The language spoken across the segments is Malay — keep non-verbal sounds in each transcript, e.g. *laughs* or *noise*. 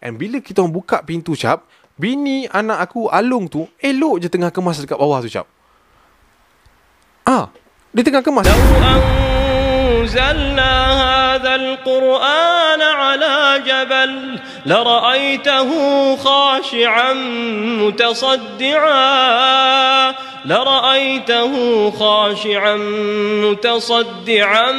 And bila kita orang buka pintu cap, bini anak aku Alung tu elok je tengah kemas dekat bawah tu cap. Ah, dia tengah kemas. لو أنزلنا هذا القرآن على جبل لرأيته خاشعا متصدعا لرأيته خاشعا متصدعا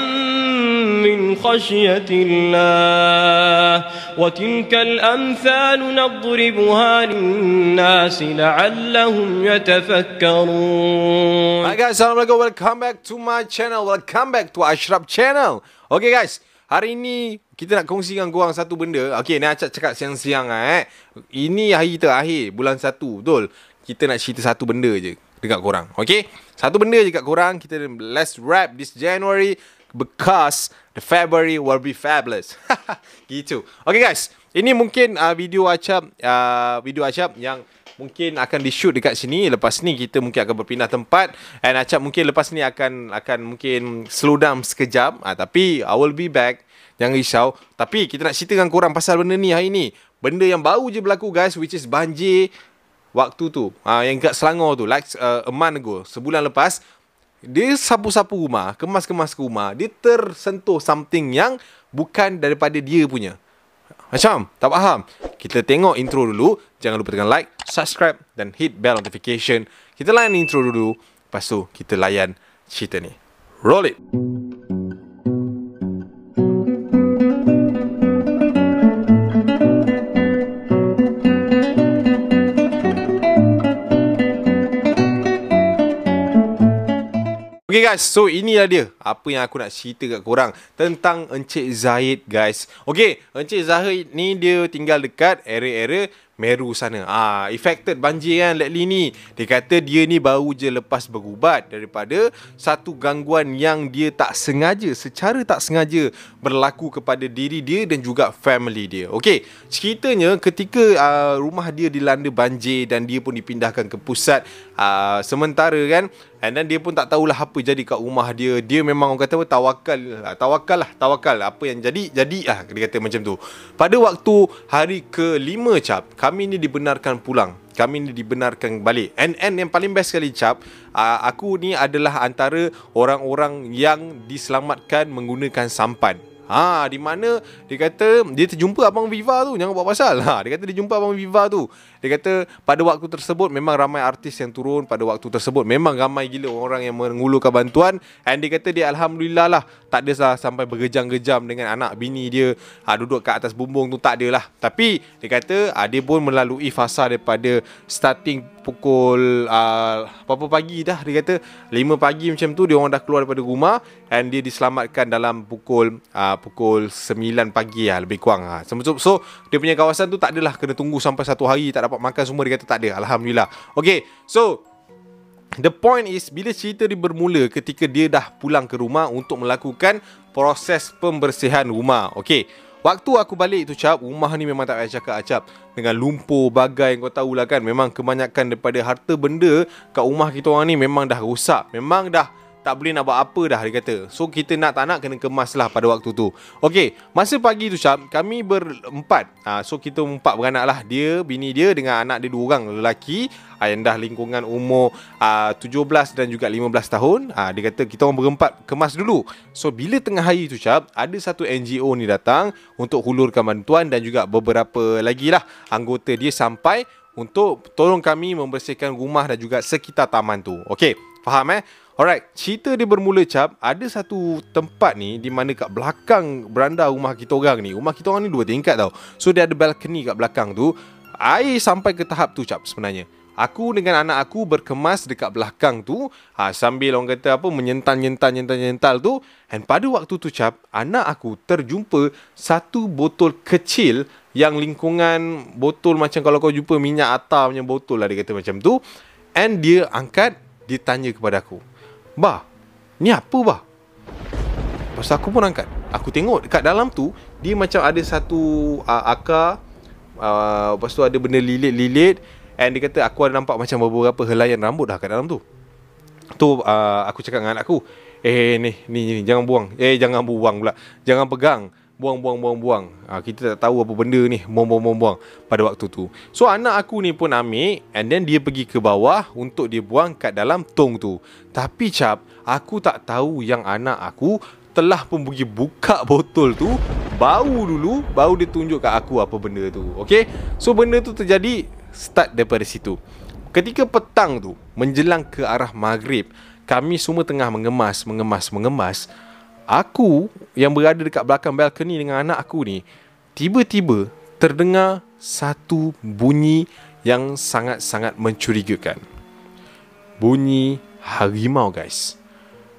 من خشية الله وتلك الأمثال نضربها للناس لعلهم يتفكرون Hi guys, Assalamualaikum. Welcome back to my channel. Welcome back to Ashraf channel. Okay guys, hari ni kita nak kongsi dengan korang satu benda. Okay, ni Acap cakap siang-siang lah eh. Ini hari terakhir, bulan satu. Betul? Kita nak cerita satu benda je dekat korang. Okay? Satu benda je kat korang. Kita let's wrap this January because the February will be fabulous. *laughs* gitu. Okay guys, ini mungkin uh, video Acap, uh, video Acap yang mungkin akan di shoot dekat sini lepas ni kita mungkin akan berpindah tempat and Acap mungkin lepas ni akan akan mungkin slow down sekejap ah, tapi I will be back jangan risau tapi kita nak cerita dengan korang pasal benda ni hari ni benda yang baru je berlaku guys which is banjir waktu tu ah, yang kat Selangor tu like uh, a month ago sebulan lepas dia sapu-sapu rumah kemas-kemas rumah dia tersentuh something yang bukan daripada dia punya macam? Tak faham? Kita tengok intro dulu. Jangan lupa tekan like, subscribe dan hit bell notification. Kita layan intro dulu. Lepas tu, kita layan cerita ni. Roll it! Okay guys, so inilah dia apa yang aku nak cerita kat korang tentang Encik Zahid guys. Okay, Encik Zahid ni dia tinggal dekat area-area Meru sana. Ah, affected banjir kan lately ni. Dia kata dia ni baru je lepas berubat daripada satu gangguan yang dia tak sengaja, secara tak sengaja berlaku kepada diri dia dan juga family dia. Okay, ceritanya ketika uh, rumah dia dilanda banjir dan dia pun dipindahkan ke pusat uh, sementara kan And then dia pun tak tahulah apa jadi kat rumah dia. Dia memang orang kata apa tawakal. Tawakal lah, tawakal. Apa yang jadi, jadi lah. Dia kata macam tu. Pada waktu hari ke-5 cap, kami ni dibenarkan pulang. Kami ni dibenarkan balik. And and yang paling best sekali cap, uh, aku ni adalah antara orang-orang yang diselamatkan menggunakan sampan. Ha, di mana dia kata dia terjumpa abang Viva tu, jangan buat pasal. Ha, dia kata dia jumpa abang Viva tu. Dia kata pada waktu tersebut memang ramai artis yang turun pada waktu tersebut. Memang ramai gila orang yang mengulurkan bantuan and dia kata dia alhamdulillah lah tak ada lah sampai bergejam-gejam dengan anak bini dia ha, duduk kat atas bumbung tu tak ada lah. Tapi dia kata ha, dia pun melalui fasa daripada starting pukul uh, berapa pagi dah dia kata 5 pagi macam tu dia orang dah keluar daripada rumah and dia diselamatkan dalam pukul uh, pukul 9 pagi lah lebih kurang ha. so, so dia punya kawasan tu tak adalah kena tunggu sampai satu hari tak dapat makan semua dia kata tak ada alhamdulillah okay so The point is bila cerita ni bermula ketika dia dah pulang ke rumah untuk melakukan proses pembersihan rumah. Okay. Waktu aku balik tu cap, rumah ni memang tak payah cakap acap. Dengan lumpur, bagai kau tahulah kan. Memang kebanyakan daripada harta benda kat rumah kita orang ni memang dah rosak. Memang dah tak boleh nak buat apa dah dia kata. So kita nak tak nak kena kemas lah pada waktu tu. Okay, masa pagi tu Syam, kami berempat. Ha, so kita empat beranak lah. Dia, bini dia dengan anak dia dua orang lelaki. Ha, yang dah lingkungan umur ha, 17 dan juga 15 tahun. Ha, dia kata kita orang berempat kemas dulu. So bila tengah hari tu Syam, ada satu NGO ni datang untuk hulurkan bantuan dan juga beberapa lagi lah anggota dia sampai untuk tolong kami membersihkan rumah dan juga sekitar taman tu. Okay, faham eh? Alright, cerita dia bermula cap, ada satu tempat ni di mana kat belakang beranda rumah kita orang ni. Rumah kita orang ni dua tingkat tau. So dia ada balcony kat belakang tu. Air sampai ke tahap tu cap sebenarnya. Aku dengan anak aku berkemas dekat belakang tu ha, Sambil orang kata apa Menyental-nyental-nyental-nyental tu Dan pada waktu tu cap Anak aku terjumpa Satu botol kecil Yang lingkungan botol macam Kalau kau jumpa minyak atar punya botol lah Dia kata macam tu And dia angkat Dia tanya kepada aku Bah, ni apa bah? Lepas aku pun angkat. Aku tengok dekat dalam tu, dia macam ada satu uh, akar. Uh, lepas tu ada benda lilit-lilit. And dia kata aku ada nampak macam beberapa helaian rambut dah kat dalam tu. Tu uh, aku cakap dengan anak aku. Eh ni, ni, ni, jangan buang. Eh jangan buang pula. Jangan pegang. Buang buang buang buang. Ha, kita tak tahu apa benda ni, buang buang buang buang pada waktu tu. So anak aku ni pun ambil and then dia pergi ke bawah untuk dia buang kat dalam tong tu. Tapi cap, aku tak tahu yang anak aku telah pun pergi buka *laughs* botol tu Bau dulu Baru dia tunjuk kat aku apa benda tu Okay So benda tu terjadi Start daripada situ Ketika petang tu Menjelang ke arah maghrib Kami semua tengah mengemas Mengemas Mengemas Aku Yang berada dekat belakang balcony Dengan anak aku ni Tiba-tiba Terdengar Satu bunyi Yang sangat-sangat mencurigakan. Bunyi Harimau guys.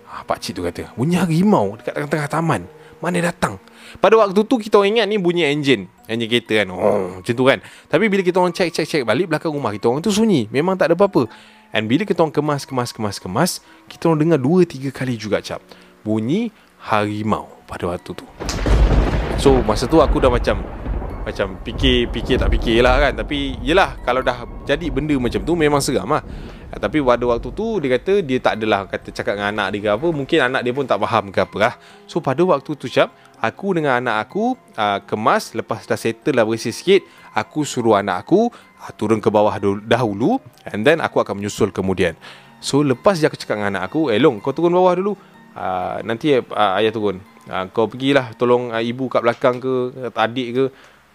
Ah, Pak cik tu kata Bunyi harimau Dekat tengah-tengah taman. Mana datang? Pada waktu tu kita orang ingat ni bunyi enjin. Enjin kereta kan oh, Macam tu kan. Tapi bila kita orang cek cek cek balik Belakang rumah kita orang tu sunyi. Memang tak ada apa-apa. And bila kita orang kemas kemas kemas kemas Kita orang dengar dua tiga kali juga cap. Bunyi harimau pada waktu tu. So masa tu aku dah macam Macam fikir Fikir tak fikir lah kan. Tapi yelah Kalau dah jadi benda macam tu Memang seram lah. Tapi pada waktu tu dia kata dia tak adalah kata cakap dengan anak dia ke apa mungkin anak dia pun tak faham ke apa lah. So pada waktu tu cap aku dengan anak aku uh, kemas lepas dah settle dah bersih sikit aku suruh anak aku uh, turun ke bawah dahulu and then aku akan menyusul kemudian. So lepas je aku cakap dengan anak aku eh long kau turun bawah dulu uh, nanti uh, ayah turun uh, kau pergilah tolong uh, ibu kat belakang ke adik ke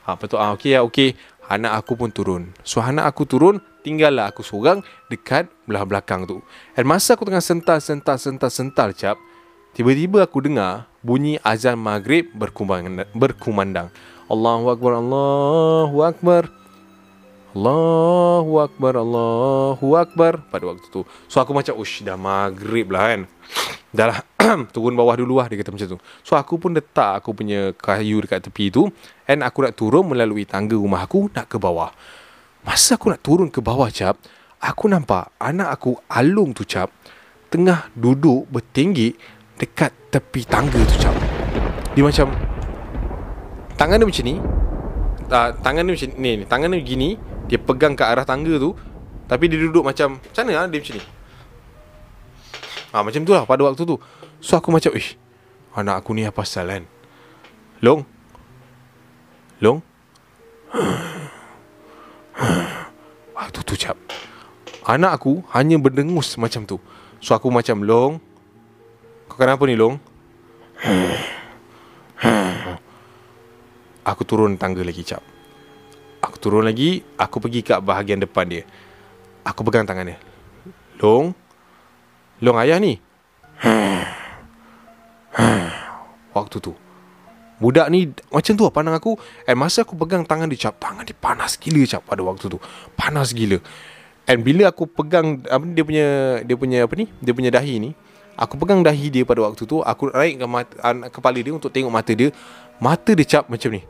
Ha, betul ah okey ya okey anak aku pun turun so anak aku turun tinggallah aku seorang dekat belah belakang tu. Dan masa aku tengah sental, sental, sental, sental cap, tiba-tiba aku dengar bunyi azan maghrib berkumandang. berkumandang. Allahu Akbar, Allahu Akbar. Allahu Akbar, Allahu Akbar pada waktu tu. So aku macam, ush, dah maghrib lah kan. Dah lah, *clears throat* turun bawah dulu lah, dia kata macam tu. So aku pun letak aku punya kayu dekat tepi tu. And aku nak turun melalui tangga rumah aku, nak ke bawah. Masa aku nak turun ke bawah cap Aku nampak anak aku Alung tu cap Tengah duduk bertinggi Dekat tepi tangga tu cap Dia macam Tangan dia macam ni uh, Tangan dia macam ni, ni Tangan dia begini Dia pegang ke arah tangga tu Tapi dia duduk macam Macam mana lah dia macam ni ha, Macam tu lah pada waktu tu. So aku macam Ish Anak aku ni apa pasal kan? Long. Long? *gasps* Waktu tu cap Anak aku hanya berdengus macam tu. So aku macam Long Kau kenapa ni Long? Aku turun tangga lagi cap. Aku turun lagi Aku pergi ke bahagian depan dia. Aku pegang tangan dia. Long Long ayah ni *sighs* Waktu tu Budak ni macam tu lah pandang aku And masa aku pegang tangan dia cap Tangan dia panas gila cap pada waktu tu Panas gila And bila aku pegang apa dia punya dia punya apa ni? Dia punya dahi ni, aku pegang dahi dia pada waktu tu, aku naikkan mata, kepala dia untuk tengok mata dia. Mata dia cap macam ni.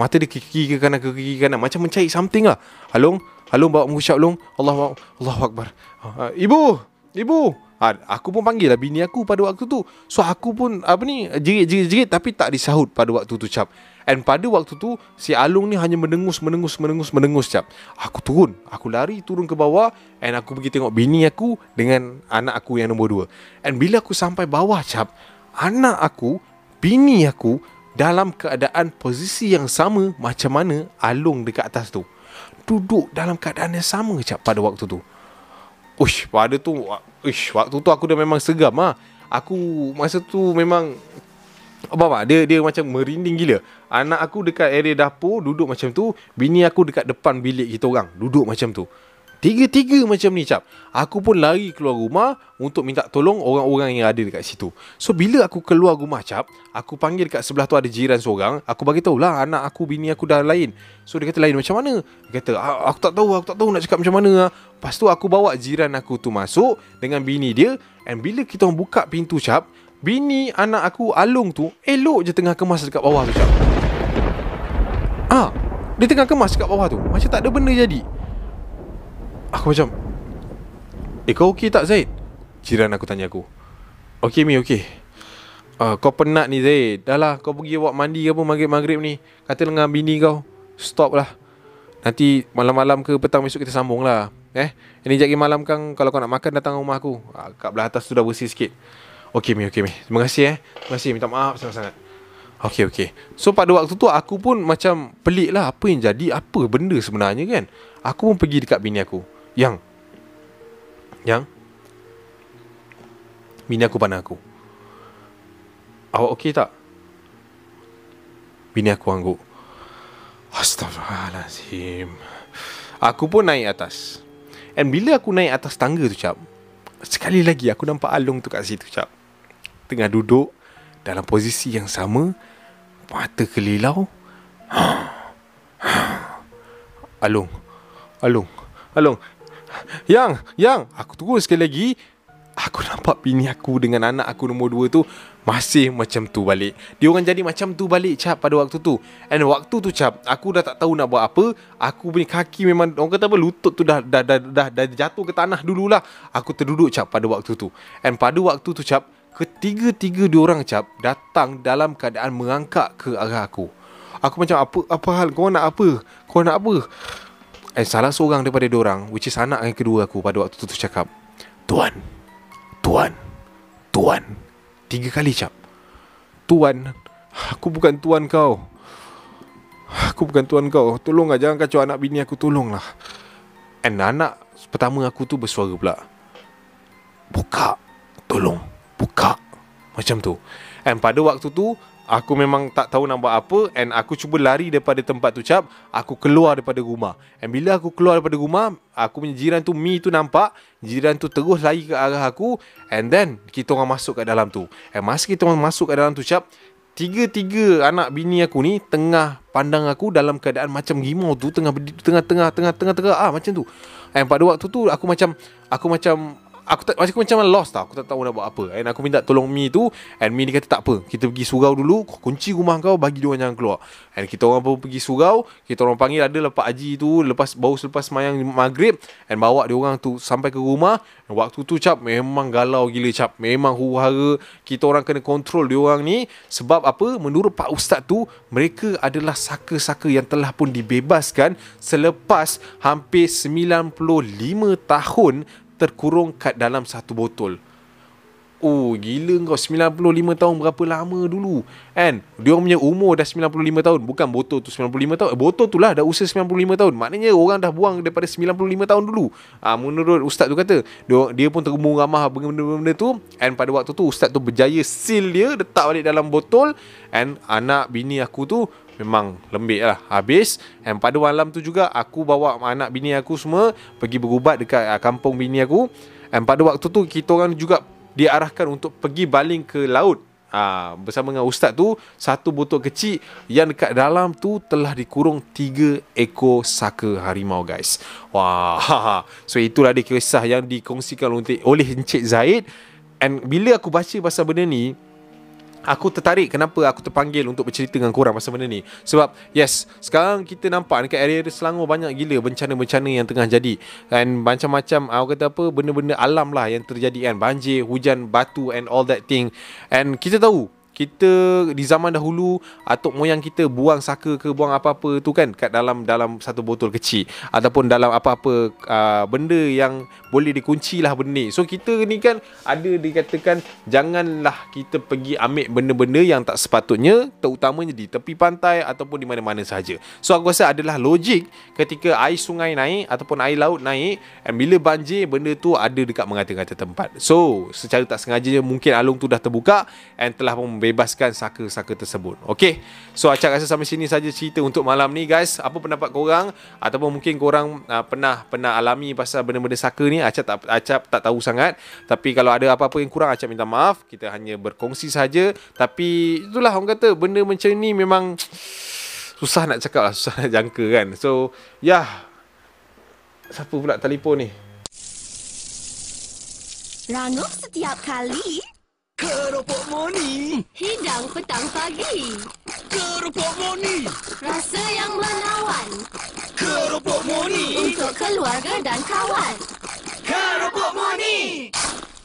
Mata dia ke kiri ke kanan ke kiri ke kanan macam mencari something lah. Halong, halong bawa mengucap long. Allah Allah Akbar. Uh, ibu, ibu. Ha, aku pun panggil lah bini aku pada waktu tu. So aku pun apa ni jerit-jerit-jerit tapi tak disahut pada waktu tu cap. And pada waktu tu si Alung ni hanya mendengus mendengus mendengus mendengus cap. Aku turun, aku lari turun ke bawah and aku pergi tengok bini aku dengan anak aku yang nombor dua. And bila aku sampai bawah cap, anak aku, bini aku dalam keadaan posisi yang sama macam mana Alung dekat atas tu. Duduk dalam keadaan yang sama cap pada waktu tu. Ush, pada tu Ush, waktu tu aku dah memang segam ah. Aku masa tu memang apa apa dia dia macam merinding gila. Anak aku dekat area dapur duduk macam tu, bini aku dekat depan bilik kita orang duduk macam tu. Tiga-tiga macam ni cap. Aku pun lari keluar rumah untuk minta tolong orang-orang yang ada dekat situ. So bila aku keluar rumah cap, aku panggil dekat sebelah tu ada jiran seorang, aku bagi tahu lah anak aku bini aku dah lain. So dia kata lain macam mana? Dia kata aku tak tahu, aku tak tahu nak cakap macam mana. Lepas tu aku bawa jiran aku tu masuk dengan bini dia and bila kita orang buka pintu cap, bini anak aku Alung tu elok je tengah kemas dekat bawah tu cap. Ah, dia tengah kemas dekat bawah tu. Macam tak ada benda jadi. Aku macam Eh kau okey tak Zaid? Jiran aku tanya aku. Okey Mi okey uh, Kau penat ni Zaid. Dah lah kau pergi buat mandi ke apa Maghrib-maghrib ni. Kata dengan bini kau. Stop lah. Nanti malam-malam ke petang besok kita sambung lah. Eh Ini jagi malam kan Kalau kau nak makan datang rumah aku. Uh, Kat belah atas tu dah bersih sikit. Okey Mi okey Mi. Terima kasih eh. Terima kasih. Minta maaf sangat-sangat Okay okay. So pada waktu tu aku pun macam pelik lah. Apa yang jadi Apa benda sebenarnya kan? Aku pun pergi dekat bini aku Yang. Yang. Bini aku pandang aku. Awak okey tak? Bini aku angguk. Astaghfirullahaladzim Aku pun naik atas. And bila aku naik atas tangga tu cap Sekali lagi aku nampak Alung tu kat situ cap. Tengah duduk Dalam posisi yang sama Mata kelilau *gasps* Alung. Alung. Alung Yang Yang Aku tunggu sekali lagi. Aku nampak bini aku dengan anak aku nombor dua tu Masih macam tu balik. Dia orang jadi macam tu balik cap pada waktu tu. And waktu tu cap Aku dah tak tahu nak buat apa. Aku punya kaki memang Orang kata apa Lutut tu dah dah, dah, dah, dah, jatuh ke tanah dululah. Aku terduduk cap pada waktu tu. And pada waktu tu cap Ketiga-tiga diorang cap Datang dalam keadaan mengangkat ke arah aku. Aku macam apa apa hal? Kau nak apa? Kau nak apa? And salah seorang daripada diorang Which is anak yang kedua aku pada waktu tu, tu cakap Tuan Tuan Tuan. Tiga kali cap. Tuan Aku bukan tuan kau. Aku bukan tuan kau. Tolonglah jangan kacau anak bini aku Tolonglah. And anak pertama aku tu bersuara pula Buka Tolong Buka. Macam tu. And pada waktu tu Aku memang tak tahu nak buat apa And aku cuba lari daripada tempat tu cap. Aku keluar daripada rumah. And bila aku keluar daripada rumah Aku punya jiran tu Mi tu nampak Jiran tu terus lari ke arah aku And then Kita orang masuk kat dalam tu. And masa kita orang masuk kat dalam tu cap Tiga-tiga anak bini aku ni Tengah pandang aku dalam keadaan macam gimau tu Tengah tengah-tengah Tengah-tengah ah macam tu. And pada waktu tu aku macam Aku macam aku tak aku macam lost tau. Aku tak tahu nak buat apa. And aku minta tolong Mi tu and Mi ni kata tak apa. Kita pergi surau dulu, kunci rumah kau bagi dia orang jangan keluar. And kita orang pun pergi surau, kita orang panggil ada lepas haji tu lepas baru selepas semayang maghrib and bawa dia orang tu sampai ke rumah. And waktu tu cap memang galau gila cap. Memang huru-hara. Kita orang kena kontrol dia orang ni sebab apa? Menurut Pak Ustaz tu, mereka adalah saka-saka yang telah pun dibebaskan selepas hampir 95 tahun terkurung kat dalam satu botol. Oh, gila kau 95 tahun berapa lama dulu. Kan? Dia punya umur dah 95 tahun. Bukan botol tu 95 tahun. Eh, botol tu lah dah usia 95 tahun. Maknanya orang dah buang daripada 95 tahun dulu. Ah, menurut ustaz tu kata, dia, dia pun tergumung ramah benda-benda tu. And pada waktu tu ustaz tu berjaya seal dia, letak balik dalam botol. And anak bini aku tu memang lembik lah habis and pada malam tu juga aku bawa anak bini aku semua pergi berubat dekat uh, kampung bini aku and pada waktu tu kita orang juga diarahkan untuk pergi baling ke laut. Ha, bersama dengan ustaz tu satu botol kecil yang dekat dalam tu telah dikurung tiga ekor saka harimau guys. Wah *laughs* so itulah dia kisah yang dikongsikan oleh Encik Zaid. And bila aku baca pasal benda ni Aku tertarik kenapa aku terpanggil untuk bercerita dengan korang pasal benda ni. Sebab yes Sekarang kita nampak dekat area Selangor banyak gila bencana-bencana yang tengah jadi. Dan macam-macam Aku kata apa Benda-benda alam lah yang terjadi kan. Banjir, hujan, batu and all that thing. And kita tahu kita di zaman dahulu atuk moyang kita buang saka ke buang apa-apa tu kan kat dalam dalam satu botol kecil ataupun dalam apa-apa uh, benda yang boleh dikunci lah benda ni. So kita ni kan ada dikatakan janganlah kita pergi ambil benda-benda yang tak sepatutnya terutamanya di tepi pantai ataupun di mana-mana saja. So aku rasa adalah logik ketika air sungai naik ataupun air laut naik and bila banjir benda tu ada dekat mengata-ngata tempat. So secara tak sengaja mungkin alung tu dah terbuka and telah membebaskan saka-saka tersebut. Okay. So Acak rasa sampai sini saja cerita untuk malam ni guys. Apa pendapat korang ataupun mungkin korang uh, pernah pernah alami pasal benda-benda saka ni Acak tak Acak tak tahu sangat. Tapi kalau ada apa-apa yang kurang Acak minta maaf. Kita hanya berkongsi saja. Tapi itulah orang kata benda macam ni memang *sniffs* susah nak cakap lah, susah *laughs* nak jangka kan. So, ya. Yeah. Siapa pula telefon ni? Rangup setiap kali Keropok Moni Hidang petang pagi Keropok Moni Rasa yang menawan Keropok Moni Untuk keluarga dan kawan Keropok Moni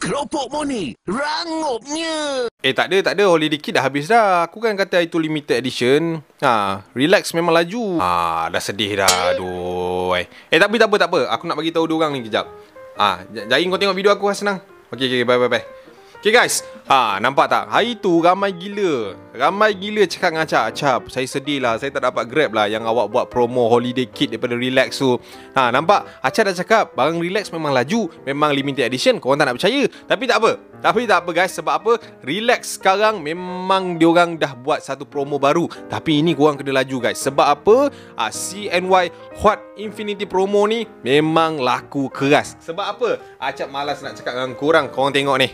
Keropok Moni Rangupnya Eh tak ada, tak ada. Holiday Kit dah habis dah. Aku kan kata itu limited edition. Ha, relax memang laju. Ha, dah sedih dah. Aduh. Eh, eh tapi tak apa, tak apa. Aku nak bagi tahu dia orang ni kejap. Ah, ha, jadi kau tengok video aku lah senang. Okey, okey, bye bye bye. Okay guys, ha, nampak tak? Hari tu ramai gila. Ramai gila cakap dengan Acap. Acap, saya sedih lah. Saya tak dapat grab lah yang awak buat promo holiday kit daripada Relax tu. Ha, nampak? Acap dah cakap, barang Relax memang laju. Memang limited edition. Korang tak nak percaya. Tapi tak apa. Tapi tak apa guys. Sebab apa? Relax sekarang memang diorang dah buat satu promo baru. Tapi ini korang kena laju guys. Sebab apa? Ha, CNY Hot Infinity promo ni memang laku keras. Sebab apa? Acap malas nak cakap dengan korang. Korang tengok ni.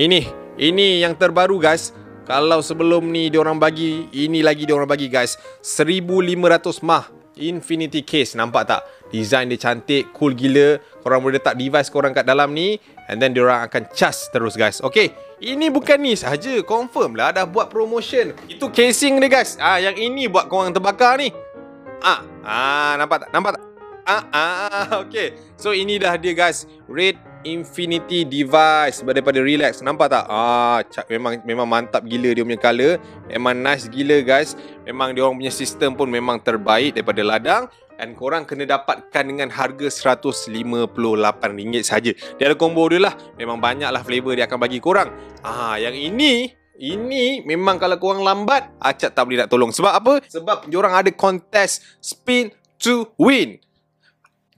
Ini, ini yang terbaru guys. Kalau sebelum ni diorang bagi, ini lagi diorang bagi guys. 1500 mah Infinity case, nampak tak? Design dia cantik, cool gila. Korang boleh letak device korang kat dalam ni and then diorang akan charge terus guys. Okay, ini bukan ni sahaja, confirm lah dah buat promotion. Itu casing dia guys. Ah, yang ini buat korang terbakar ni. Ah, ah nampak tak? Nampak tak? Ah, ah, okay. So ini dah dia guys. Red Infinity device daripada Relax. Nampak tak? Ah, cak memang memang mantap gila dia punya color. Memang nice gila guys. Memang dia orang punya sistem pun memang terbaik daripada ladang dan korang kena dapatkan dengan harga RM158 saja. Dia ada combo dia lah. Memang banyaklah flavor dia akan bagi korang. Ah, yang ini ini memang kalau korang lambat, Acak tak boleh nak tolong. Sebab apa? Sebab diorang ada kontes spin to win.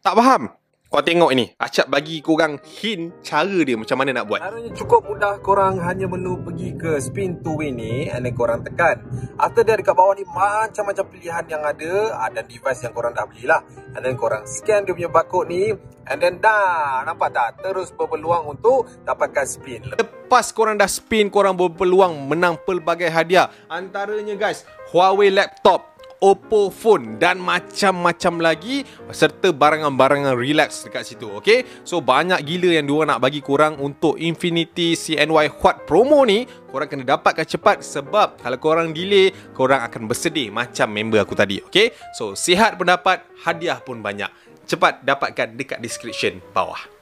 Tak faham? Kau tengok ini. Acap bagi korang hint cara dia macam mana nak buat. Caranya cukup mudah. Korang hanya perlu pergi ke spin to win ni and then korang tekan. After that dekat bawah ni macam-macam pilihan yang ada. Ada device yang korang dah belilah. And then korang scan dia punya barcode ni. And then dah. Nampak tak? Terus berpeluang untuk dapatkan spin. Lepas korang dah spin, korang berpeluang menang pelbagai hadiah. Antaranya guys, Huawei laptop Oppo phone dan macam-macam lagi serta barangan-barangan relax dekat situ okey? So banyak gila yang dua nak bagi korang untuk Infinity CNY Hot promo ni korang kena dapatkan cepat sebab kalau korang delay korang akan bersedih macam member aku tadi okey? So sihat pendapat hadiah pun banyak. Cepat dapatkan dekat description bawah